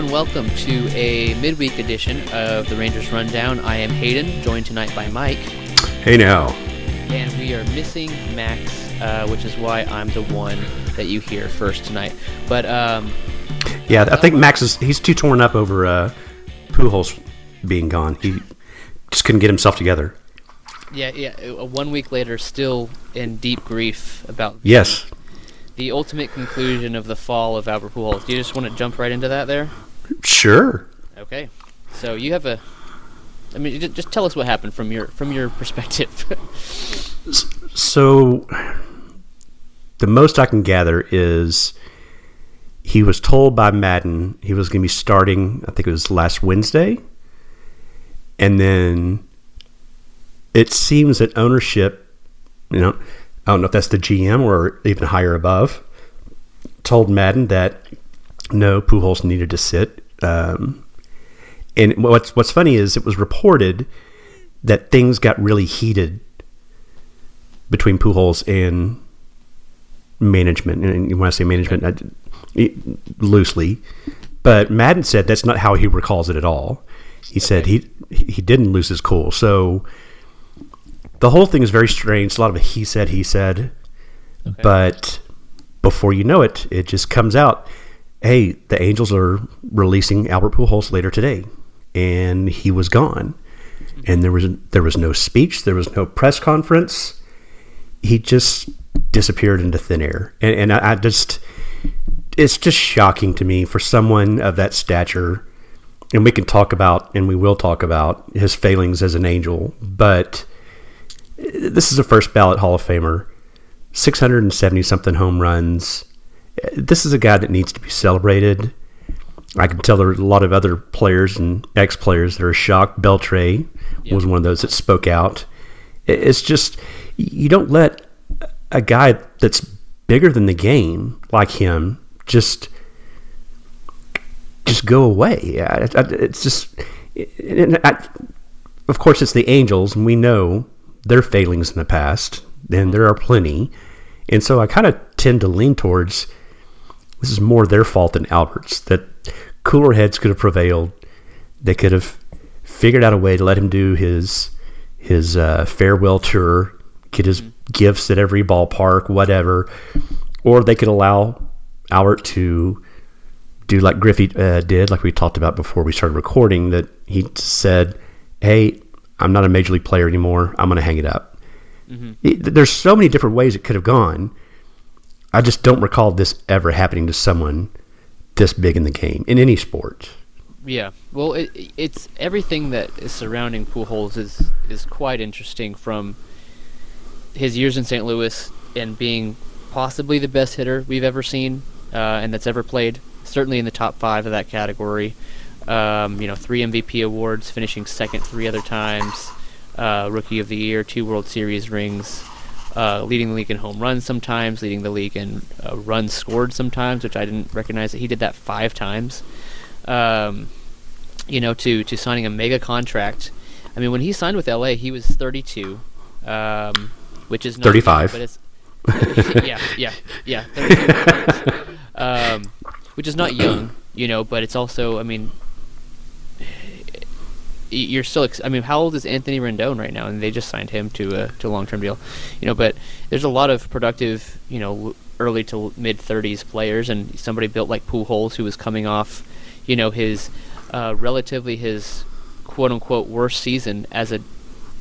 and welcome to a midweek edition of the Rangers Rundown. I am Hayden, joined tonight by Mike. Hey now. And we are missing Max, uh, which is why I'm the one that you hear first tonight. But um, yeah, I think Max is he's too torn up over uh, Pujols being gone. He just couldn't get himself together. Yeah, yeah. Uh, one week later, still in deep grief about yes the ultimate conclusion of the fall of Albert Pujols. Do you just want to jump right into that there? Sure. Okay. So you have a. I mean, just tell us what happened from your from your perspective. so, the most I can gather is he was told by Maddon he was going to be starting. I think it was last Wednesday, and then it seems that ownership, you know, I don't know if that's the GM or even higher above, told Maddon that no, Pujols needed to sit. Um, and what's what's funny is it was reported that things got really heated between Pujols and management. And when I say management, I, loosely, but Maddon said that's not how he recalls it at all. He okay. said he he didn't lose his cool. So the whole thing is very strange. A lot of it he said, he said, okay. but before you know it, it just comes out. Hey, the Angels are releasing Albert Pujols later today, and he was gone, and there was there was no speech, there was no press conference. He just disappeared into thin air, and, and I, I just it's just shocking to me for someone of that stature. And we can talk about, and we will talk about his failings as an angel, but this is a first ballot Hall of Famer, 670 something home runs. This is a guy that needs to be celebrated. I can tell there are a lot of other players and ex players that are shocked. Beltre yep. was one of those that spoke out. It's just, you don't let a guy that's bigger than the game like him just just go away. It's just, of course, it's the Angels, and we know their failings in the past, and mm-hmm. there are plenty. And so I kind of tend to lean towards this is more their fault than Albert's. That cooler heads could have prevailed. They could have figured out a way to let him do his his uh, farewell tour, get his mm-hmm. gifts at every ballpark, whatever, or they could allow Albert to do like Griffey uh, did, like we talked about before we started recording. That he said, "Hey, I'm not a major league player anymore. I'm going to hang it up. Mm-hmm. It, there's so many different ways it could have gone. I just don't recall this ever happening to someone this big in the game in any sport. Yeah, well, it, it's everything that is surrounding Pujols is is quite interesting. From his years in St. Louis and being possibly the best hitter we've ever seen uh, and that's ever played, certainly in the top five of that category. Um, you know, three MVP awards, finishing second three other times. Uh, Rookie of the Year, two World Series rings, uh, leading the league in home runs sometimes, leading the league in uh, runs scored sometimes, which I didn't recognize that he did that five times. Um, you know, to to signing a mega contract. I mean, when he signed with LA, he was 32, um, which is 35. but it's yeah, yeah, yeah, um, which is not young, you know, but it's also, I mean, you're still. Ex- I mean, how old is Anthony Rendon right now? And they just signed him to a to a long term deal, you know. But there's a lot of productive, you know, early to mid 30s players, and somebody built like Pujols, who was coming off, you know, his uh, relatively his quote unquote worst season as a.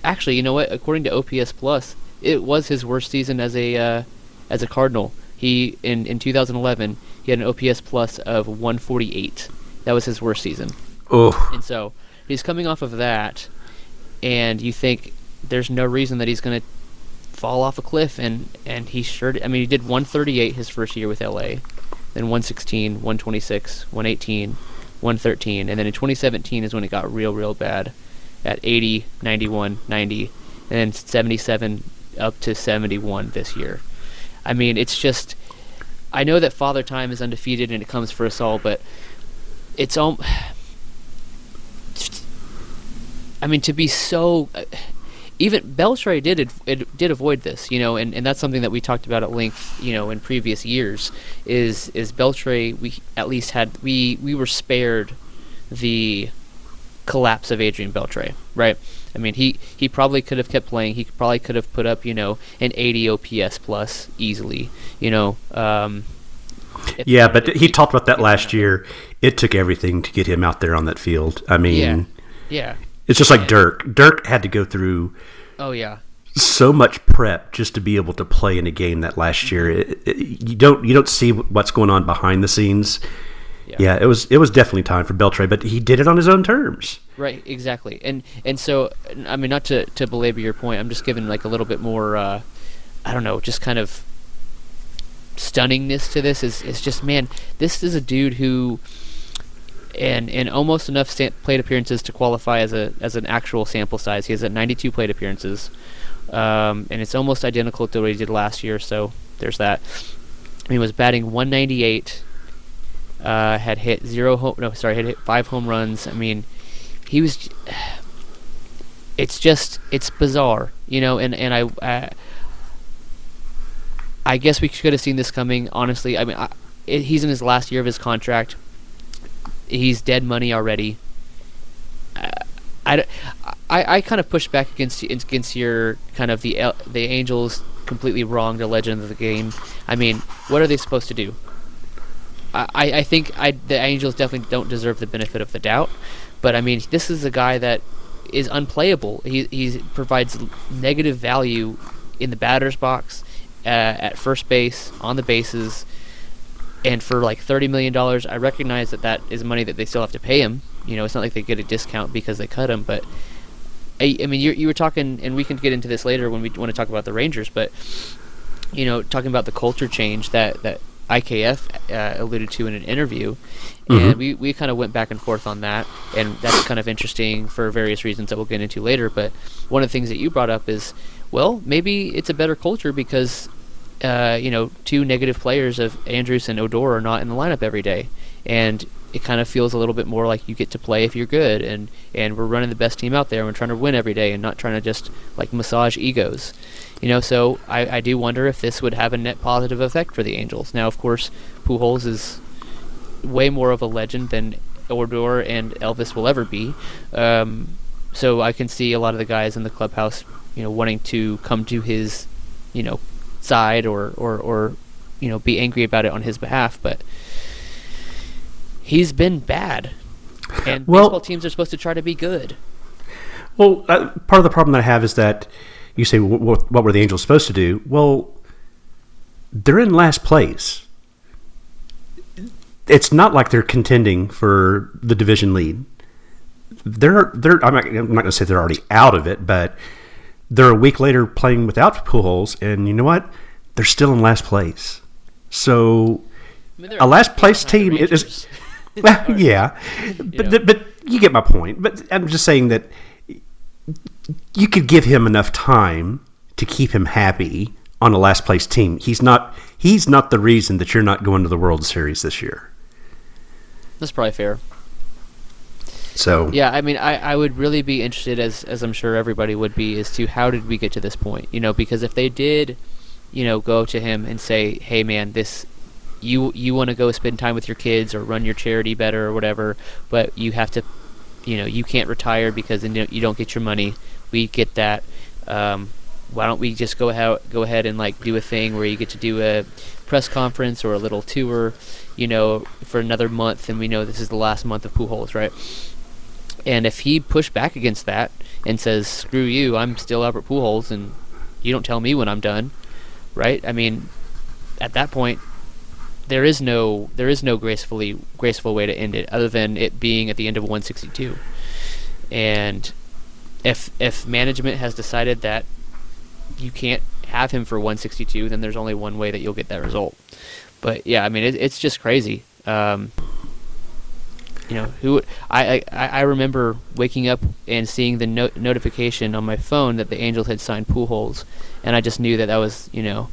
Actually, you know what? According to OPS Plus, it was his worst season as a uh, as a Cardinal. He in in 2011 he had an OPS Plus of 148. That was his worst season. Oh. And so he's coming off of that, and you think there's no reason that he's going to fall off a cliff, and and he sure. Did. I mean, he did 138 his first year with LA, then 116, 126, 118, 113, and then in 2017 is when it got real, real bad, at 80, 91, 90, and then 77 up to 71 this year. I mean, it's just. I know that Father Time is undefeated and it comes for us all, but it's all. I mean, to be so. Uh, even Beltre did it, it did avoid this, you know, and, and that's something that we talked about at length, you know, in previous years. Is is Beltre? We at least had we we were spared the collapse of Adrian Beltre, right? I mean, he, he probably could have kept playing. He probably could have put up, you know, an 80 OPS plus easily. You know, um, yeah, but he talked about that last year. It took everything to get him out there on that field. I mean, yeah, yeah. It's just like Dirk. Dirk had to go through. Oh yeah. So much prep just to be able to play in a game that last year. It, it, you don't you don't see what's going on behind the scenes. Yeah. yeah. it was it was definitely time for Beltre, but he did it on his own terms. Right, exactly, and and so I mean, not to to belabor your point, I'm just giving like a little bit more. Uh, I don't know, just kind of stunningness to this is is just man, this is a dude who and and almost enough sta- plate appearances to qualify as a as an actual sample size. He has at 92 plate appearances, um, and it's almost identical to what he did last year. So there's that. He was batting 198. Uh, had hit zero home. No, sorry, had hit five home runs. I mean, he was. It's just it's bizarre, you know, and and I. I I guess we could have seen this coming. Honestly, I mean, I, it, he's in his last year of his contract he's dead money already. I, I, I, kind of push back against against your kind of the the Angels completely wrong the legend of the game. I mean, what are they supposed to do? I, I think I, the Angels definitely don't deserve the benefit of the doubt, but I mean, this is a guy that is unplayable. He he provides negative value in the batter's box, uh, at first base, on the bases and for like thirty million dollars, I recognize that that is money that they still have to pay him. You know, it's not like they get a discount because they cut him, but I, I mean, you you were talking, and we can get into this later when we want to talk about the Rangers, but you know, talking about the culture change that that IKF uh, alluded to in an interview, and mm-hmm. we, we kind of went back and forth on that, and that's kind of interesting for various reasons that we'll get into later. But one of the things that you brought up is, well, maybe it's a better culture because uh, you know, two negative players of Andrus and Odor are not in the lineup every day, and it kind of feels a little bit more like you get to play if you're good, and and we're running the best team out there, and we're trying to win every day, and not trying to just like massage egos, you know. So I, I do wonder if this would have a net positive effect for the Angels. Now, of course, Pujols is way more of a legend than Odor and Elvis will ever be. Um, so I can see a lot of the guys in the clubhouse, you know, wanting to come to his, you know, side or, or, or you know be angry about it on his behalf, but he's been bad, and well, baseball teams are supposed to try to be good. Well, uh, part of the problem that I have is that you say, what, what were the Angels supposed to do? Well, they're in last place. It's not like they're contending for the division lead. They're they're. I'm not, I'm not going to say they're already out of it, but they're a week later playing without Pujols, and you know what? They're still in last place. So I mean, a last place team is. well, yeah, but yeah. but you get my point. But I'm just saying that you could give him enough time to keep him happy on a last place team. He's not he's not the reason that you're not going to the World Series this year. That's probably fair. So yeah, I mean, I, I would really be interested, as as I'm sure everybody would be, as to how did we get to this point? You know, because if they did, you know, go to him and say, "Hey, man, this." You you want to go spend time with your kids or run your charity better or whatever, but you have to, you know, you can't retire because then you don't get your money. We get that. Um, why don't we just go ahead go ahead and like do a thing where you get to do a press conference or a little tour, you know, for another month, and we know this is the last month of Pujols, right? And if he pushed back against that and says, "Screw you, I'm still Albert Pujols, and you don't tell me when I'm done," right? I mean, at that point, there is no there is no gracefully graceful way to end it other than it being at the end of 162. And if if management has decided that you can't have him for 162, then there's only one way that you'll get that result. But yeah, I mean, it, it's just crazy. Um, you know who I, I I remember waking up and seeing the no- notification on my phone that the Angels had signed Pujols, and I just knew that that was you know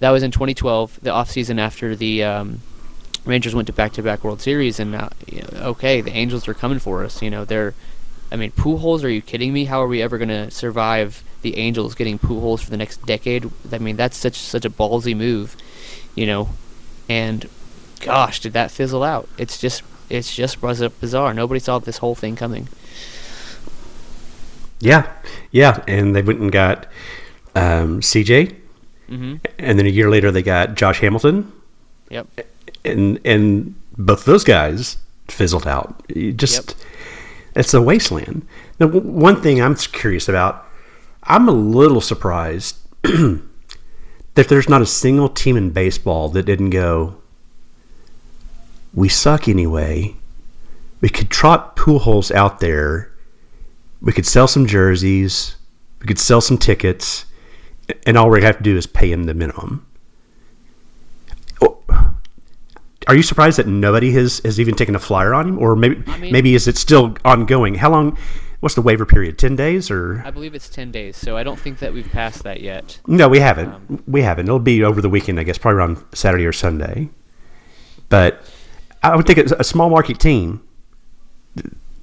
that was in 2012, the off season after the um, Rangers went to back-to-back World Series, and uh, you know, okay, the Angels are coming for us. You know they're I mean, Pujols, are you kidding me? How are we ever going to survive the Angels getting Pujols for the next decade? I mean, that's such such a ballsy move, you know. And gosh, did that fizzle out? It's just it's just bizarre. Nobody saw this whole thing coming. Yeah, yeah, and they went and got um, CJ, mm-hmm. and then a year later they got Josh Hamilton. Yep. And and both those guys fizzled out. You just. Yep it's a wasteland. Now, one thing I'm curious about, I'm a little surprised that there's not a single team in baseball that didn't go, we suck anyway. We could trot Pujols out there. We could sell some jerseys. We could sell some tickets. And all we have to do is pay him the minimum. are you surprised that nobody has, has even taken a flyer on him, or maybe I mean, maybe is it still ongoing? How long? What's the waiver period? Ten days, or I believe it's ten days. So I don't think that we've passed that yet. No, we haven't. Um, we haven't. It'll be over the weekend, I guess, probably around Saturday or Sunday. But I would think a small market team.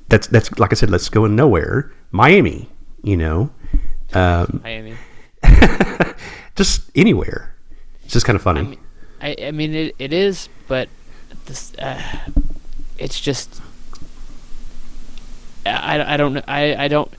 That's that's like I said. Let's go in nowhere. Miami, you know, um, Miami, just anywhere. It's just kind of funny. I mean, I, I mean it, it is, but this uh, it's just I, I don't I, I don't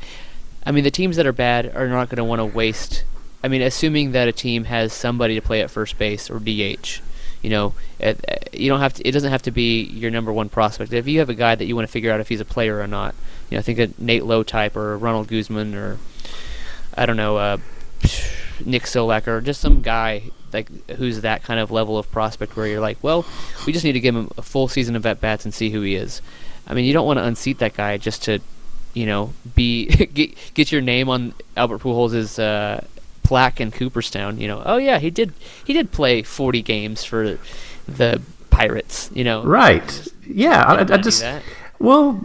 I mean the teams that are bad are not going to want to waste I mean assuming that a team has somebody to play at first base or DH you know it, you don't have to it doesn't have to be your number one prospect if you have a guy that you want to figure out if he's a player or not you know think of Nate Lowe type or Ronald Guzman or I don't know uh, Nick Solak or just some guy like who's that kind of level of prospect where you're like, well, we just need to give him a full season of at bats and see who he is. I mean, you don't want to unseat that guy just to, you know, be get, get your name on Albert Pujols' uh, plaque in Cooperstown. You know, oh yeah, he did he did play 40 games for the Pirates. You know, right? Yeah, I, I just well,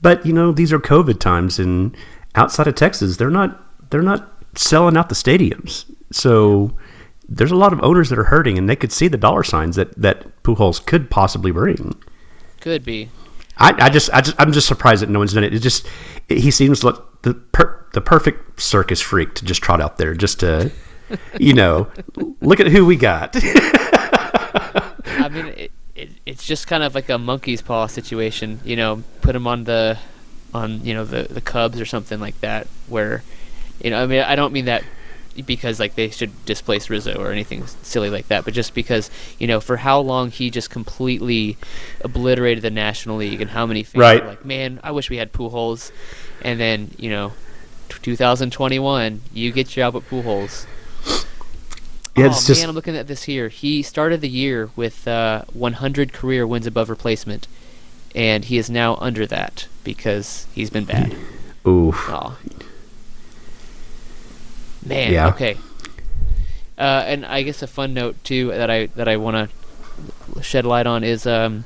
but you know, these are COVID times, and outside of Texas, they're not they're not selling out the stadiums. So there's a lot of owners that are hurting, and they could see the dollar signs that that Pujols could possibly bring. Could be. I, I just I just I'm just surprised that no one's done it. It just it, he seems like the per, the perfect circus freak to just trot out there just to you know look at who we got. I mean, it, it, it's just kind of like a monkey's paw situation. You know, put him on the on you know the the Cubs or something like that, where you know I mean I don't mean that because like they should displace Rizzo or anything silly like that, but just because you know for how long he just completely obliterated the National League and how many fans right. like, man, I wish we had Pujols, and then you know, 2021, you get your Albert Pujols. Yeah, oh man, just... I'm looking at this here. He started the year with uh, 100 career wins above replacement, and he is now under that because he's been bad. Ooh. Oh, Man, yeah. okay. Uh, and I guess a fun note too that I that I want to shed light on is um,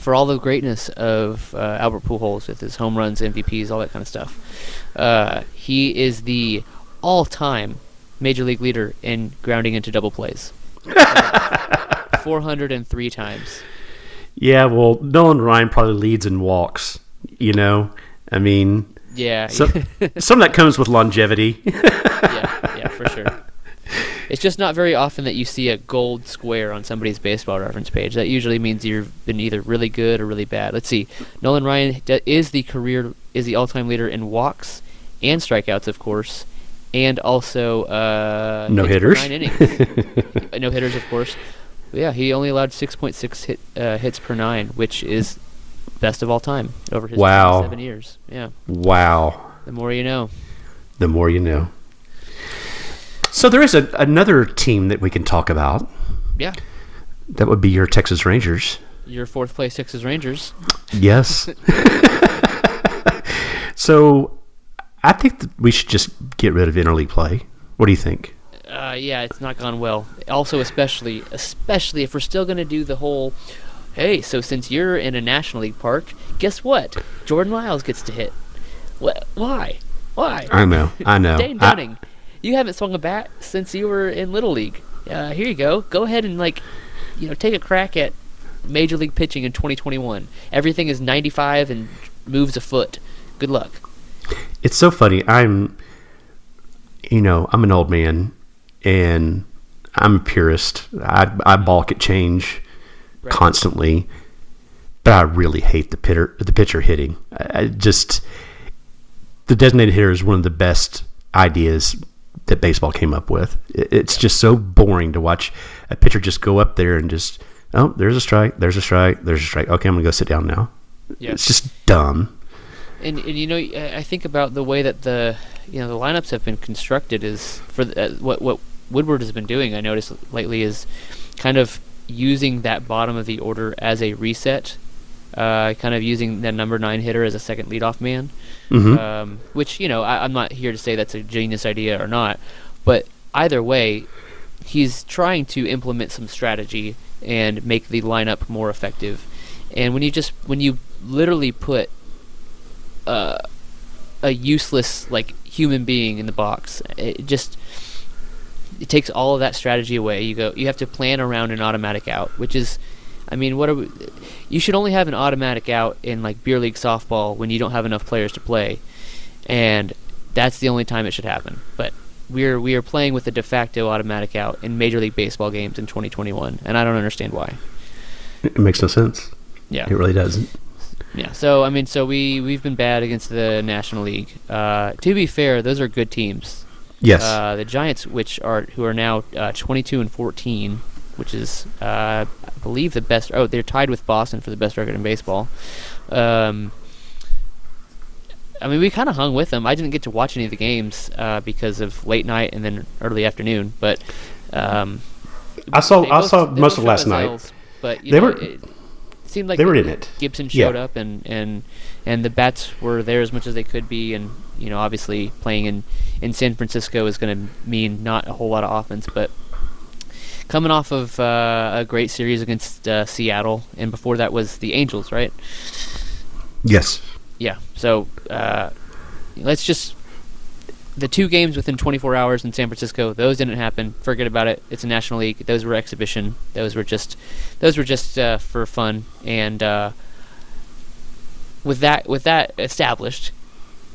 for all the greatness of uh, Albert Pujols with his home runs, MVPs, all that kind of stuff. Uh, he is the all-time major league leader in grounding into double plays. 403 times. Yeah, well, Nolan Ryan probably leads in walks. You know, I mean, yeah. So, some of that comes with longevity. yeah, yeah, for sure. It's just not very often that you see a gold square on somebody's baseball reference page. That usually means you've been either really good or really bad. Let's see. Nolan Ryan is the career is the all-time leader in walks and strikeouts, of course, and also uh, no hitters. Nine innings. no hitters, of course. Yeah, he only allowed 6.6 hit, uh, hits per nine, which is best of all time over his wow. seven years. Yeah. Wow. The more you know. The more you know. So there is a, another team that we can talk about. Yeah. That would be your Texas Rangers. Your fourth place Texas Rangers. Yes. so I think we should just get rid of interleague play. What do you think? Uh, yeah, it's not gone well. Also, especially, especially if we're still going to do the whole Hey, so since you're in a National League park, guess what? Jordan Lyles gets to hit. What? Why? Why? I know. I know. Dane Dunning, I... you haven't swung a bat since you were in Little League. Uh, here you go. Go ahead and like, you know, take a crack at Major League pitching in 2021. Everything is 95 and moves a foot. good luck. It's so funny. I'm, you know, I'm an old man, and I'm a purist. I I balk at change Right. constantly, but I really hate the pitter the pitcher hitting. I, I just the designated hitter is one of the best ideas that baseball came up with. It's just so boring to watch a pitcher just go up there and just oh, there's a strike, there's a strike, there's a strike. Okay, I'm gonna go sit down now. Yeah. It's just dumb. And, and you know, I I think about the way that the you know the lineups have been constructed is for the, uh, what what Woodward has been doing. I noticed lately is kind of using that bottom of the order as a reset, uh, kind of using that number nine hitter as a second leadoff man. hmm Um, which you know, I, I'm not here to say that's a genius idea or not, but either way, he's trying to implement some strategy and make the lineup more effective. And when you just when you literally put uh, a useless like human being in the box, it just it takes all of that strategy away. You go, you have to plan around an automatic out, which is, I mean, what are we, you should only have an automatic out in like beer league softball when you don't have enough players to play, and that's the only time it should happen. But we're we are playing with a de facto automatic out in Major League Baseball games in 2021, and I don't understand why. It makes no sense. Yeah, It really doesn't. yeah. So I mean, so we we've been bad against the National League. Uh, to be fair, those are good teams. Yes. Uh, the Giants, which are who are now uh, 22 and 14, which is uh, I believe the best. Oh, they're tied with Boston for the best record in baseball. Um, I mean, we kind of hung with them. I didn't get to watch any of the games uh, because of late night and then early afternoon. But um, I saw I both- saw most of last night. But you They know, were- it seemed like they were in it. Gibson Yeah. showed up and, and and the bats were there as much as they could be, and you know obviously playing in in San Francisco is going to mean not a whole lot of offense, but coming off of uh, a great series against uh, Seattle, and before that was the Angels, right? Yes. Yeah. So uh, let's just the two games within 24 hours in San Francisco. Those didn't happen. Forget about it. It's a National League. Those were exhibition. Those were just those were just uh, for fun. And uh, with that with that established,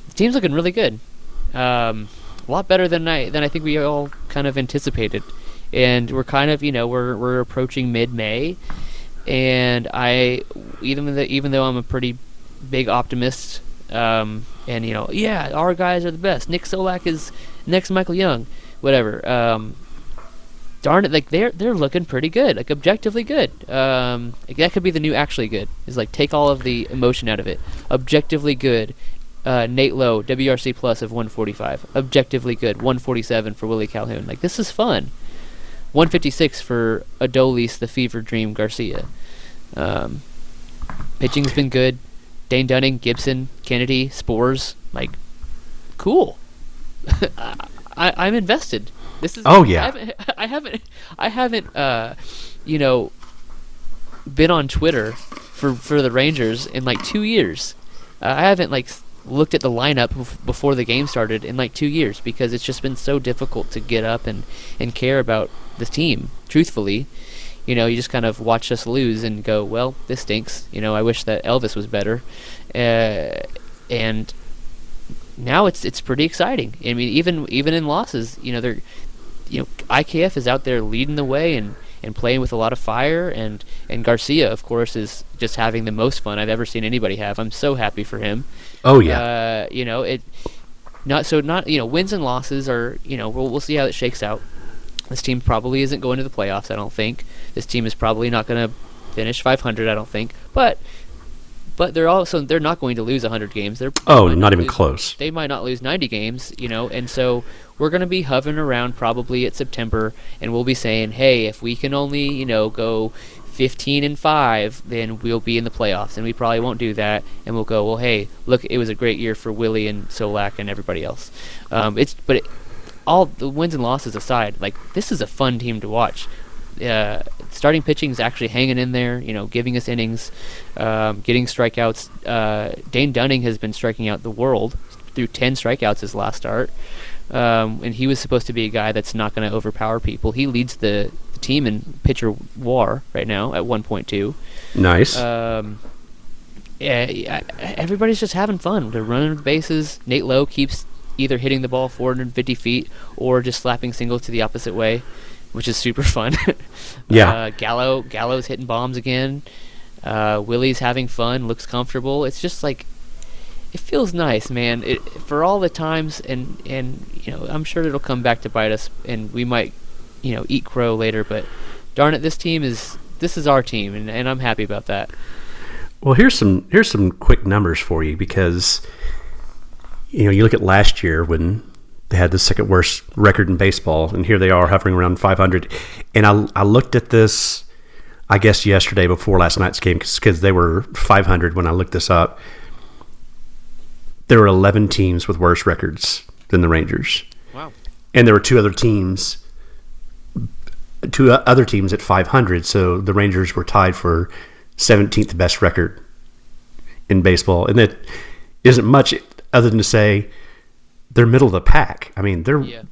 the team's looking really good. Um, a lot better than I than I think we all kind of anticipated. And we're kind of you know we're we're approaching mid May, and I even though even though I'm a pretty big optimist. Um, and you know, yeah, our guys are the best. Nick Solak is next Michael Young, whatever. Um, darn it, like they're they're looking pretty good, like objectively good. Um, like, that could be the new actually good. Is like take all of the emotion out of it. Objectively good. Uh, Nate Lowe, WRC plus of 145. Objectively good, 147 for Willie Calhoun. Like this is fun. 156 for Adolis, the fever dream Garcia. Um, pitching's been good. Dane Dunning, Gibson, Kennedy, Sborz, like, cool. I, I'm invested. This is. Oh, yeah. I haven't. I haven't. I haven't. Uh, you know, been on Twitter for for the Rangers in like two years. Uh, I haven't like looked at the lineup before the game started in like two years because it's just been so difficult to get up and and care about the team. Truthfully, you know, you just kind of watch us lose and go, well, this stinks. You know, I wish that Elvis was better. Uh, and now it's it's pretty exciting. I mean, even even in losses, you know, they're you know, IKF is out there leading the way and, and playing with a lot of fire and and Garcia, of course, is just having the most fun I've ever seen anybody have. I'm so happy for him. Oh yeah. Uh, you know, it not so not you know wins and losses are you know we'll we'll see how it shakes out. This team probably isn't going to the playoffs. I don't think this team is probably not going to finish 500. I don't think, but but they're also they're not going to lose 100 games. They're oh, might not even lose- close. They might not lose 90 games, you know, and so we're going to be hovering around probably at September, and we'll be saying, hey, if we can only you know go 15 and 5 then we'll be in the playoffs and we probably won't do that and we'll go well hey look it was a great year for Willie and Solak and everybody else um, it's but it, all the wins and losses aside like this is a fun team to watch uh, starting pitching is actually hanging in there you know giving us innings um, getting strikeouts uh, Dane Dunning has been striking out the world through 10 strikeouts his last start um, and he was supposed to be a guy that's not going to overpower people he leads the, the team in pitcher war right now at 1.2 Nice. um, yeah, everybody's just having fun. They're running bases. Nate Lowe keeps either hitting the ball 450 feet or just slapping singles to the opposite way, which is super fun. Yeah. Uh, Gallo Gallo's hitting bombs again. Uh, Willie's having fun. Looks comfortable. It's just like it feels nice, man. It, for all the times and and you know I'm sure it'll come back to bite us, and we might you know eat crow later. But darn it, this team is this is our team, and, and I'm happy about that. Well, here's some here's some quick numbers for you because you know you look at last year when they had the second worst record in baseball, and here they are hovering around 500. And I I looked at this, I guess yesterday before last night's game because they were 500 when I looked this up. There were 11 teams with worse records than the Rangers, Wow. and there were two other teams, two other teams at 500. So the Rangers were tied for 17th best record in baseball, and that isn't much other than to say they're middle of the pack. I mean, they're Yeah.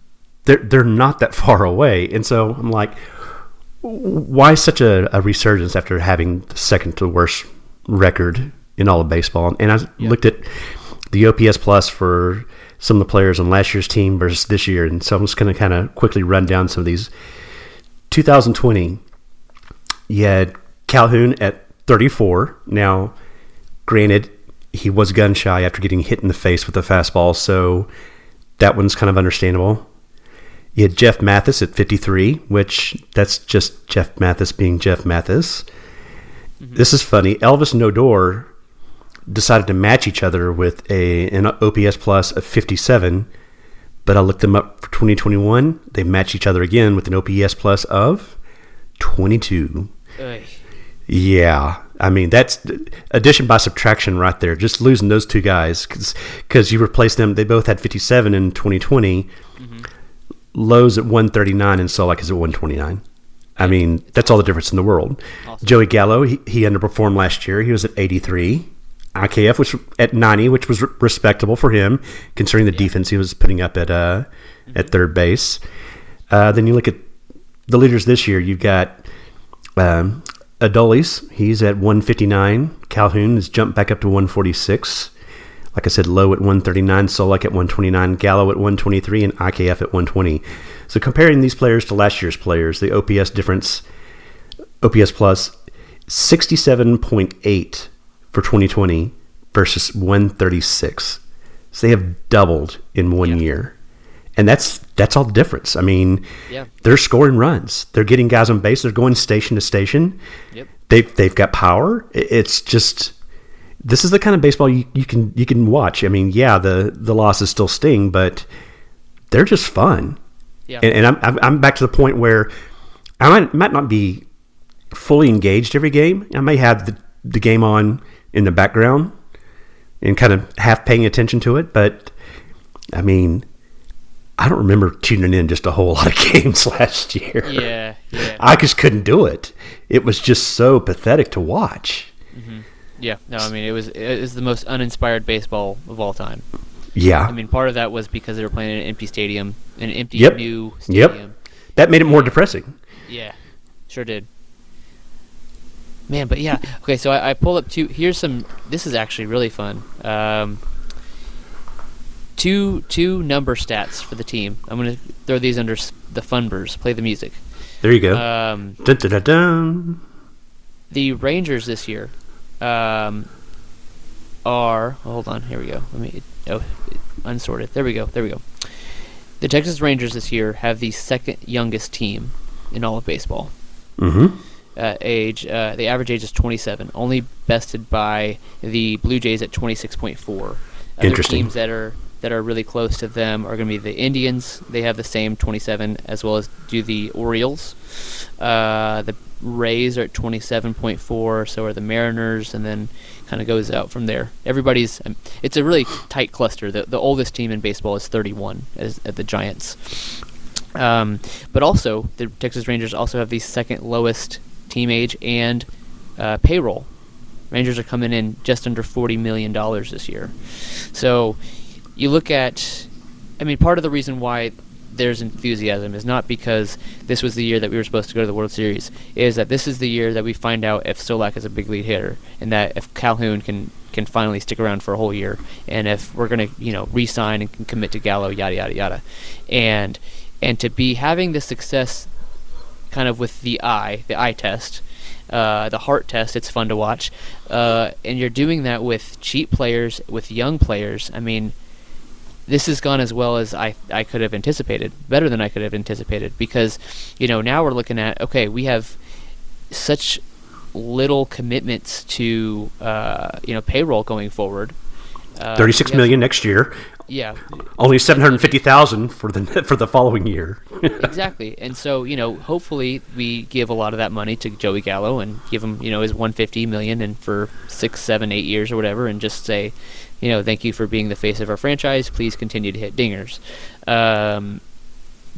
they're they're not that far away, and so I'm like, why such a, a resurgence after having the second to worst record in all of baseball? And I Yeah. looked at the OPS plus for some of the players on last year's team versus this year, and so I'm just going to kind of quickly run down some of these. 2020, you had Calhoun at 34. Now, granted, he was gun shy after getting hit in the face with a fastball, so that one's kind of understandable. You had Jeff Mathis at 53, which that's just Jeff Mathis being Jeff Mathis. Mm-hmm. This is funny. Elvis Nodor decided to match each other with a an OPS plus of 57, but I looked them up for 2021. They match each other again with an OPS plus of 22. Ugh. Yeah, I mean that's addition by subtraction right there. Just losing those two guys because you replace them. They both had 57 in 2020. Lowe's at 139 and Solak is at 129. I mean that's all the difference in the world. Awesome. Joey Gallo he, he underperformed last year. He was at 83. IKF was at 90, which was re- respectable for him considering the defense he was putting up at uh at third base. Uh, then you look at the leaders this year. You've got um, Adolis, he's at 159. Calhoun has jumped back up to 146. Like I said, Lowe at 139, Solak at 129, Gallo at 123, and IKF at 120. So comparing these players to last year's players, the OPS difference, OPS plus, 67.8 for 2020 versus 136. So they have doubled in one Yeah. year. And that's that's all the difference. I mean, Yeah. they're scoring runs. They're getting guys on base. They're going station to station. Yep. They've they've got power. It's just this is the kind of baseball you, you can you can watch. I mean, yeah, the the losses still sting, but they're just fun. Yeah. And, and I'm, I'm I'm back to the point where I might, might not be fully engaged every game. I may have the the game on in the background and kind of half paying attention to it, but I mean, I don't remember tuning in just a whole lot of games last year. Yeah. Yeah. I just couldn't do it. It was just so pathetic to watch. Yeah. No, I mean it was it was the most uninspired baseball of all time. Yeah. I mean, part of that was because they were playing in an empty stadium, an empty Yep. new Yep. stadium. that made it more depressing. Yeah, sure did. Man, but yeah. Okay, so I, I pulled up two. Here's some. This is actually really fun. Um, two two number stats for the team. I'm gonna throw these under the funbers. Play the music. There you go. Um, dun, dun, dun, dun. the Rangers this year um, are. Hold on, here we go. Let me. Oh, unsorted. There we go. There we go. The Texas Rangers this year have the second youngest team in all of baseball. Mm-hmm. Uh, age, uh, the average age is 27, only bested by the Blue Jays at 26.4. Other Interesting. teams that are that are really close to them are going to be the Indians. They have the same 27, as well as do the Orioles. Uh, the Rays are at 27.4. So are the Mariners, and then kind of goes out from there. Everybody's. Um, it's a really tight cluster. The the oldest team in baseball is 31, as at the Giants. Um, but also, the Texas Rangers also have the second lowest team age and uh, payroll. Rangers are coming in just under forty million dollars this year. So, you look at, I mean, part of the reason why there's enthusiasm is not because this was the year that we were supposed to go to the World Series. Is that this is the year that we find out if Solak is a big league hitter, and that if Calhoun can can finally stick around for a whole year, and if we're gonna you know re-sign and can commit to Gallo, yada yada yada, and and to be having the success, kind of with the eye, the eye test. Uh, the heart test. It's fun to watch, uh, and you're doing that with cheap players, with young players. I mean, this has gone as well as I I could have anticipated, better than I could have anticipated, because you know now we're looking at okay, we have such little commitments to uh, you know payroll going forward. Uh, Thirty-six million next year. Yeah. Only seven hundred fifty thousand for the for the following year. exactly, and so you know, hopefully we give a lot of that money to Joey Gallo and give him you know his one fifty million and for six, seven, eight years or whatever, and just say, you know, thank you for being the face of our franchise. Please continue to hit dingers. Um,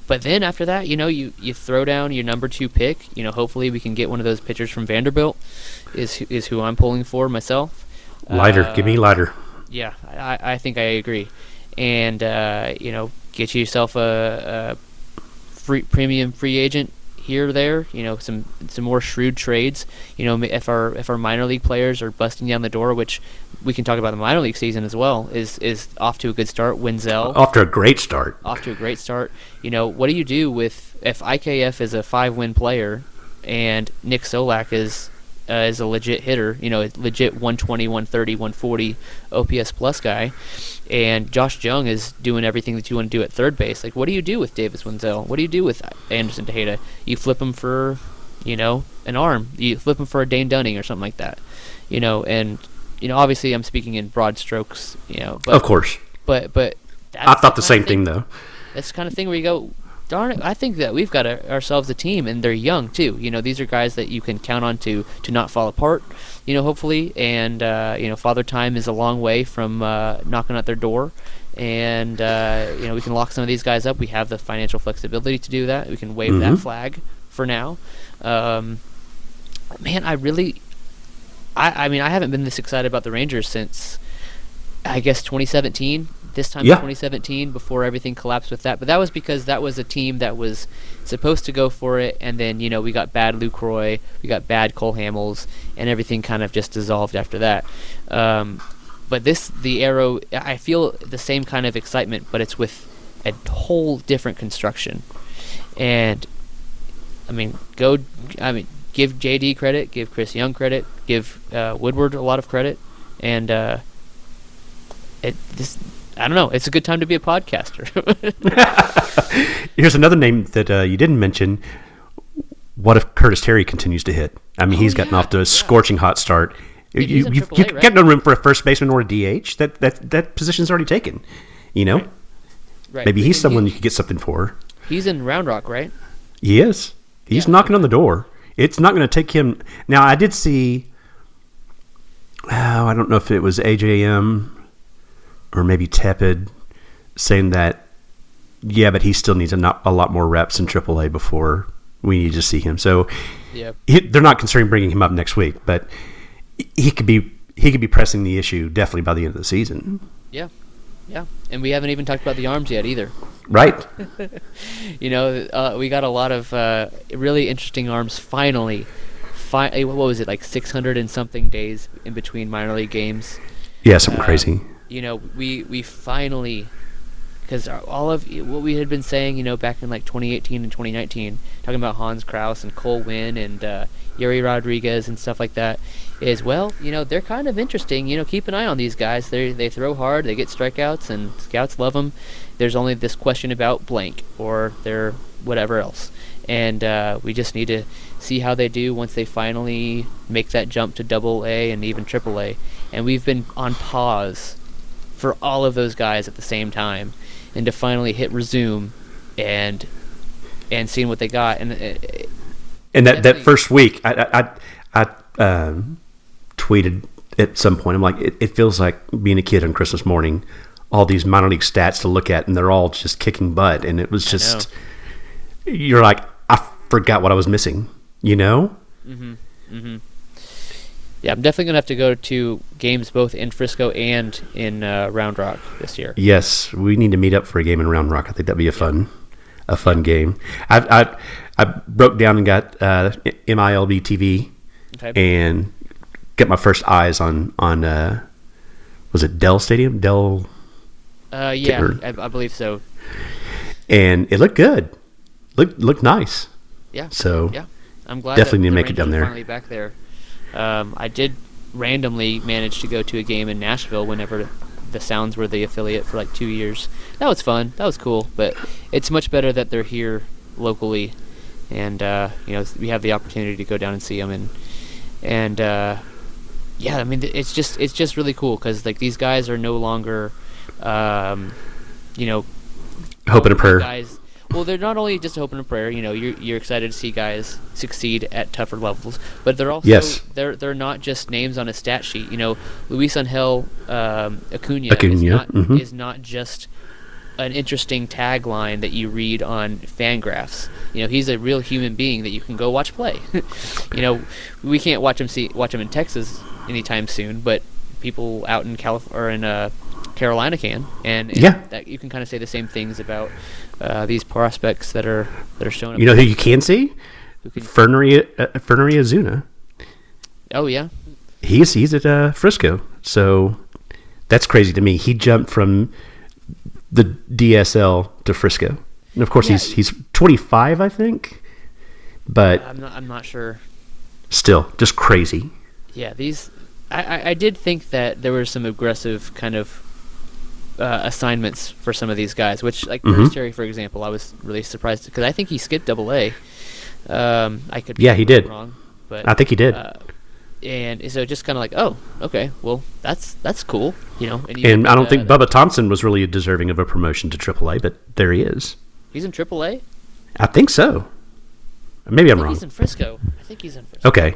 but then after that, you know, you, you throw down your number two pick. You know, hopefully we can get one of those pitchers from Vanderbilt. Is is who I'm pulling for myself. Leiter, uh, give me Leiter. Yeah, I, I think I agree, and uh, you know, get yourself a, a free premium free agent here or there. You know, some some more shrewd trades. You know, if our if our minor league players are busting down the door, which we can talk about the minor league season as well, is is off to a good start. Wendzel off to a great start. Off to a great start. You know, what do you do with if IKF is a five win player and Nick Solak is uh, is a legit hitter, you know, legit 120, 130, 140 OPS plus guy, and Josh Jung is doing everything that you want to do at third base. Like, what do you do with Davis Wendzel? What do you do with Anderson Tejeda? You flip him for, you know, an arm. You flip him for a Dane Dunning or something like that, you know, and you know, obviously I'm speaking in broad strokes, you know. But, of course. But but I thought the, the same thing, thing, though. That's the kind of thing where you go, darn it! I think that we've got a, ourselves a team, and they're young too. You know, these are guys that you can count on to to not fall apart. You know, hopefully, and uh, you know, Father Time is a long way from uh, knocking at their door. And uh, you know we can lock some of these guys up. We have the financial flexibility to do that. We can wave mm-hmm. that flag for now. Um, man, I really, I, I mean, I haven't been this excited about the Rangers since I guess 2017 this time yeah. in 2017 before everything collapsed with that. But that was because that was a team that was supposed to go for it, and then you know we got bad Lucroy, we got bad Cole Hamels, and everything kind of just dissolved after that. Um, but this, the Arrow, I feel the same kind of excitement, but it's with a whole different construction. And I mean, go. I mean, give JD credit, give Chris Young credit, give uh, Woodward a lot of credit, and uh, it this I don't know. It's a good time to be a podcaster. Here's another name that uh, you didn't mention. What if Curtis Terry continues to hit? I mean, oh, he's gotten yeah, off to a yeah. scorching hot start. you, you, you right? got no room for a first baseman or a DH. That that that position's already taken. You know, right. right. maybe he's someone you could get something for. He's in Round Rock, right? He is. He's yeah. knocking on the door. It's not going to take him. Now, I did see. Oh, I don't know if it was AJM or maybe tepid, saying that yeah, but he still needs a, not, a lot more reps in AAA before we need to see him. So yeah. He, they're not considering bringing him up next week, but he could be he could be pressing the issue definitely by the end of the season. Yeah, yeah, and we haven't even talked about the arms yet either. Right. you know, uh, we got a lot of uh, really interesting arms finally. Fi- eh, what was it like 600 and something days in between minor league games? Yeah, something uh, crazy you know, we we finally because all of what we had been saying, you know, back in like 2018 and 2019, talking about Hans Crouse and Cole Winn and uh, Yerry Rodriguez and stuff like that, is well, you know, they're kind of interesting. You know, keep an eye on these guys. They they throw hard, they get strikeouts, and scouts love them. There's only this question about blank or their whatever else, and uh, we just need to see how they do once they finally make that jump to Double A and even Triple A. And we've been on pause for all of those guys at the same time, and to finally hit resume and and seeing what they got and. Uh, and that, that first week, I I, I um, tweeted at some point. I'm like, it, it feels like being a kid on Christmas morning. All these minor league stats to look at, and they're all just kicking butt. And it was just, you're like, I forgot what I was missing. You know? Mm-hmm. Mm-hmm yeah, I'm definitely gonna have to go to games both in Frisco and in uh, Round Rock this year. Yes, we need to meet up for a game in Round Rock. I think that'd be a fun, a fun game. I I, I broke down and got uh, MILB TV Okay. and got my first eyes on on uh, was it Dell Stadium Dell uh, yeah, I, I believe so. and it looked good. Looked looked nice. Yeah. So Yeah. I'm glad. Definitely need to make it down there. Finally back there. Um, I did randomly manage to go to a game in Nashville whenever the Sounds were the affiliate for like two years. That was fun. That was cool. But it's much better that they're here locally, and uh, you know we have the opportunity to go down and see them and and uh, yeah, I mean it's just it's just really cool because like these guys are no longer, um, you know, hope and a prayer. guys. Well, they're not only just a hope and a prayer. You know, you're you're excited to see guys succeed at tougher levels, but they're also Yes. they're they're not just names on a stat sheet. You know, Luis Angel um, Acuna, is Acuna, not mhm. is not just an interesting tagline that you read on Fangraphs. You know, he's a real human being that you can go watch play. you know, we can't watch him see watch him in Texas anytime soon, but people out in Calif- or in uh, Carolina can, and, and Yeah. that you can kind of say the same things about uh, these prospects that are that are showing up. You know who you can see? who can, Fernery uh, Fernery Ozuna. oh yeah, He's he's at uh, Frisco. So that's crazy to me. He jumped from the DSL to Frisco. And of course Yeah. he's he's 25, I think. But I'm not I'm not sure. still just crazy. Yeah, these I, I, I did think that there were some aggressive kind of uh, assignments for some of these guys, which like Mhm. Bruce Terry, for example, I was really surprised because I think he skipped Double A. Um, I could be Yeah, he did. wrong, but I think he did. Uh, and so just kind of like, oh, okay, well that's that's cool, you know. And, and I don't think uh, Bubba Thompson was really deserving of a promotion to AAA, but there he is. he's in Triple A. I think so. Maybe I'm wrong. he's in Frisco. I think he's in Frisco. Okay,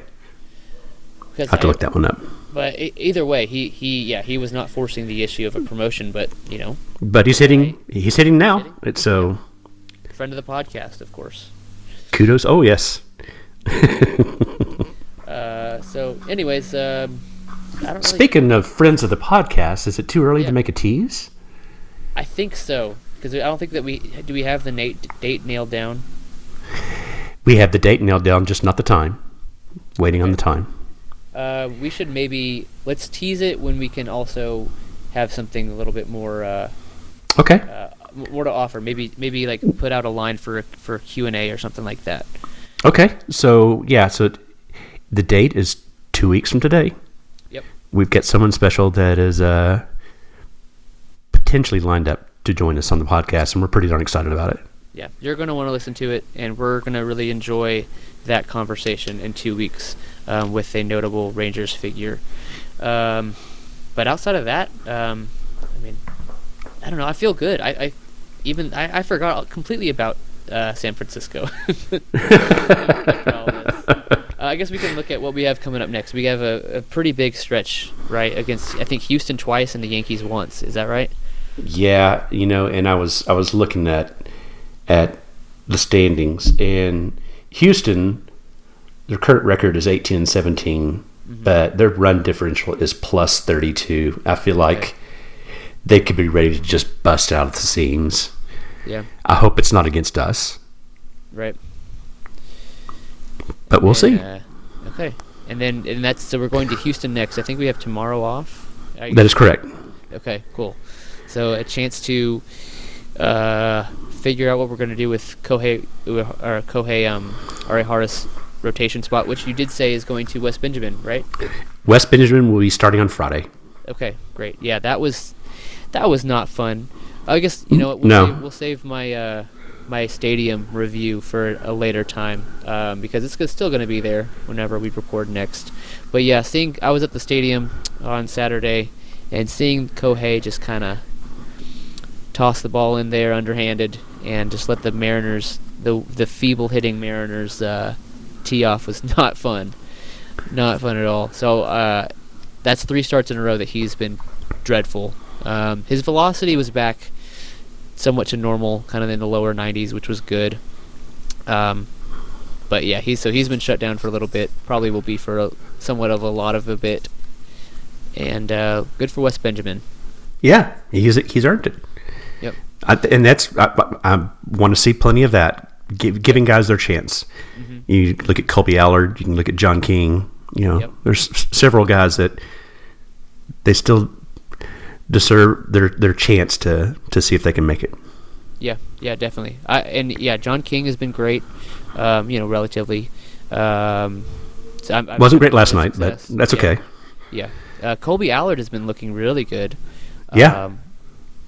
I have to I- look that one up. But either way, he, he yeah he was not forcing the issue of a promotion, but you know, But he's hitting. He's hitting now. Hitting? It's so friend of the podcast, of course. kudos. Oh yes. Uh, so, anyways, um, I don't really. Speaking of friends of the podcast, is it too early Yeah. to make a tease? I think so because I don't think that we do. We have the Nate date nailed down. We have the date nailed down, just not the time. Waiting on the time. Uh, we should maybe let's tease it when we can also have something a little bit more uh, Okay. uh, more to offer. Maybe maybe like put out a line for for Q and A or something like that. Okay. So yeah. So the date is two weeks from today. Yep. We've got someone special that is uh, potentially lined up to join us on the podcast, and we're pretty darn excited about it. Yeah, you're going to want to listen to it, and we're going to really enjoy that conversation in two weeks um, with a notable Rangers figure. Um, but outside of that, um, I mean, I don't know. I feel good. I, I even I, I forgot completely about uh, San Francisco. Uh, I guess we can look at what we have coming up next. We have a, a pretty big stretch, right? Against I think Houston twice and the Yankees once. Is that right? Yeah, you know, and I was I was looking at at the standings, and Houston, their current record is eighteen and 17 but their run differential is plus thirty two. I feel like Okay. they could be ready to just bust out of the seams. Yeah. I hope it's not against us, Right. but we'll see. Uh, okay. And then and that's so we're going to Houston next. I think we have tomorrow off. That is correct. Okay, cool. So a chance to uh, figure out what we're going to do with Kohei or Kohei um Arihara's rotation spot, which you did say is going to Wes Benjamin, right? Wes Benjamin will be starting on Friday. Okay, great. Yeah, that was that was not fun. I guess you know what, we'll No. save, we'll save my uh, my stadium review for a later time um, because it's still going to be there whenever we record next. But yeah, seeing I was at the stadium on Saturday and seeing Kohei just kind of toss the ball in there underhanded and just let the Mariners, the the feeble hitting Mariners, uh, tee off was not fun, not fun at all. So uh, that's three starts in a row that he's been dreadful. Um, his velocity was back somewhat to normal, kind of in the lower 90s, which was good. Um, but yeah, he's so he's been shut down for a little bit. Probably will be for a, somewhat of a lot of a bit. And uh, good for Wes Benjamin. Yeah, he's he's earned it. Yep. I, and that's I, I want to see plenty of that, give, giving guys their chance. Mm-hmm. You look at Kolby Allard, you can look at John King. You know, Yep. there's s- several guys that they still deserve their their chance to to see if they can make it. Yeah, yeah, definitely. I and yeah, John King has been great. Um, you know, relatively. Um, so I'm, I'm Wasn't great last night, but that's Yeah, okay. Yeah, uh, Kolby Allard has been looking really good. Yeah. Um,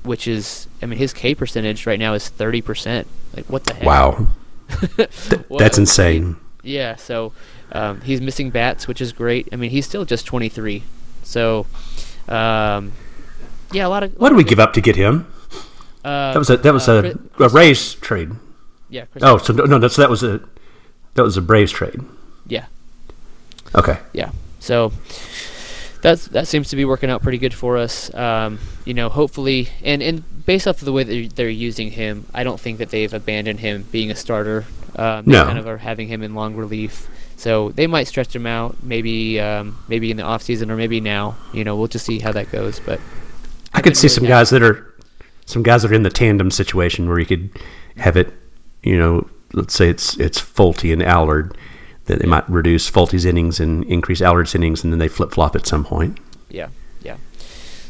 which is, I mean, his K percentage right now is thirty percent. Like, what the heck? Wow, that's insane. Yeah, so um, he's missing bats, which is great. I mean, he's still just 23. So, um, yeah, a lot of. What did we give up to get him? Uh, That was a that was uh, a, a Rays trade. Yeah, Chris, Oh, so no, no, that's that was a that was a Braves trade. yeah, Okay. yeah. So that's that seems to be working out pretty good for us. Um, you know, hopefully, and and based off of the way that they're- they're using him, I don't think that they've abandoned him being a starter. Um, they No. kind of are having him in long relief. So they might stretch him out, maybe um, maybe in the off season or maybe now. You know, we'll just see how that goes. But I could see really some guys that are some guys that are in the tandem situation where you could have it, you know, let's say it's it's Folty and Allard that they might reduce Folty's innings and increase Allard's innings, and then they flip flop at some point. Yeah, yeah.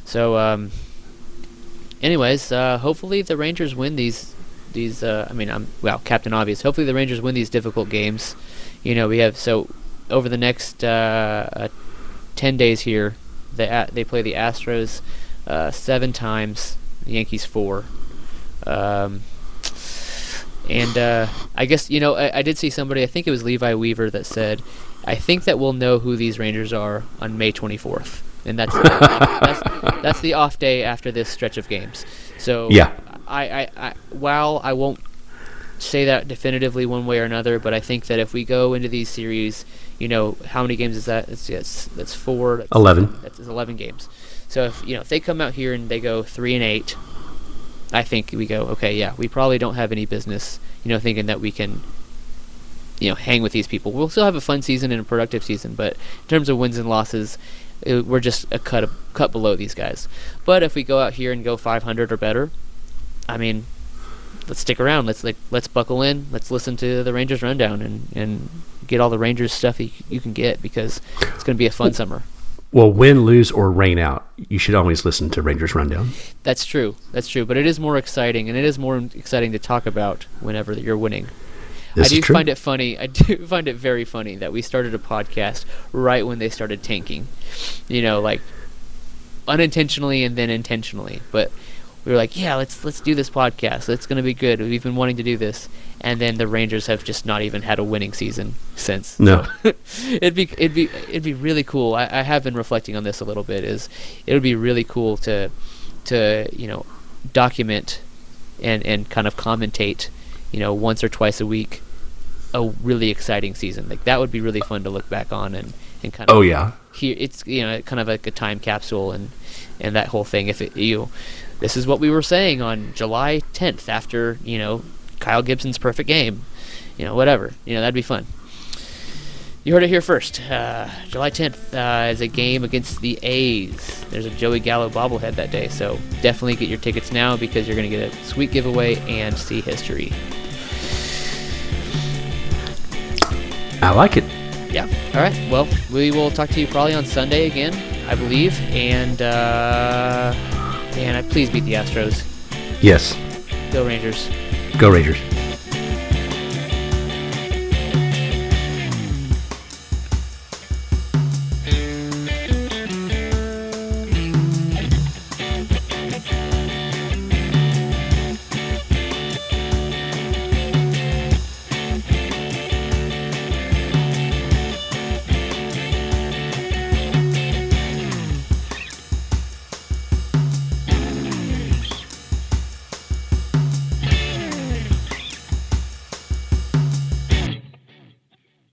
So, um, anyways, uh, hopefully the Rangers win these. These, uh, I mean, I'm well, Captain Obvious. Hopefully the Rangers win these difficult games. You know, we have so over the next uh, uh, ten days here, they they play the Astros uh, seven times, the Yankees four. Um, and uh, I guess you know I, I did see somebody. I think it was Levi Weaver that said, "I think that we'll know who these Rangers are on May 24th." And that's that's, that's the off day after this stretch of games. So Yeah. I, I, I while I won't say that definitively one way or another, but I think that if we go into these series, you know, how many games is that? It's yes, that's four. That's, 11. That's it's eleven games. So if you know if they come out here and they go three and eight, I think we go okay. Yeah, we probably don't have any business, you know, thinking that we can, you know, hang with these people. We'll still have a fun season and a productive season, but in terms of wins and losses, uh, we're just a cut a cut below these guys. But if we go out here and go 500 or better, I mean, let's stick around. Let's like let's buckle in. Let's listen to the Rangers rundown and and get all the Rangers stuff you, you can get because it's going to be a fun summer. Well, win, lose, or rain out, you should always listen to Rangers Rundown. That's true. That's true. But it is more exciting, and it is more exciting to talk about whenever you're winning. This I do find it funny. I do find it very funny that we started a podcast right when they started tanking. You know, like unintentionally and then intentionally. But we were like, yeah, let's let's do this podcast. It's going to be good. We've been wanting to do this, and then the Rangers have just not even had a winning season since. No. So it'd be it'd be it'd be really cool. I, I have been reflecting on this a little bit. Is it would be really cool to to you know document and and kind of commentate you know once or twice a week a really exciting season like that would be really fun to look back on and and kind of Oh yeah, here it's you know kind of like a time capsule and and that whole thing if it you this is what we were saying on July 10th after you know Kyle Gibson's perfect game you know whatever you know that'd be fun you heard it here first uh, July 10th uh, is a game against the A's there's a Joey Gallo bobblehead that day so definitely get your tickets now because you're going to get a sweet giveaway and see history I like it. Yeah. All right. Well, we will talk to you probably on Sunday again, I believe. And uh, man, I please beat the Astros. Yes, Go Rangers. go Rangers.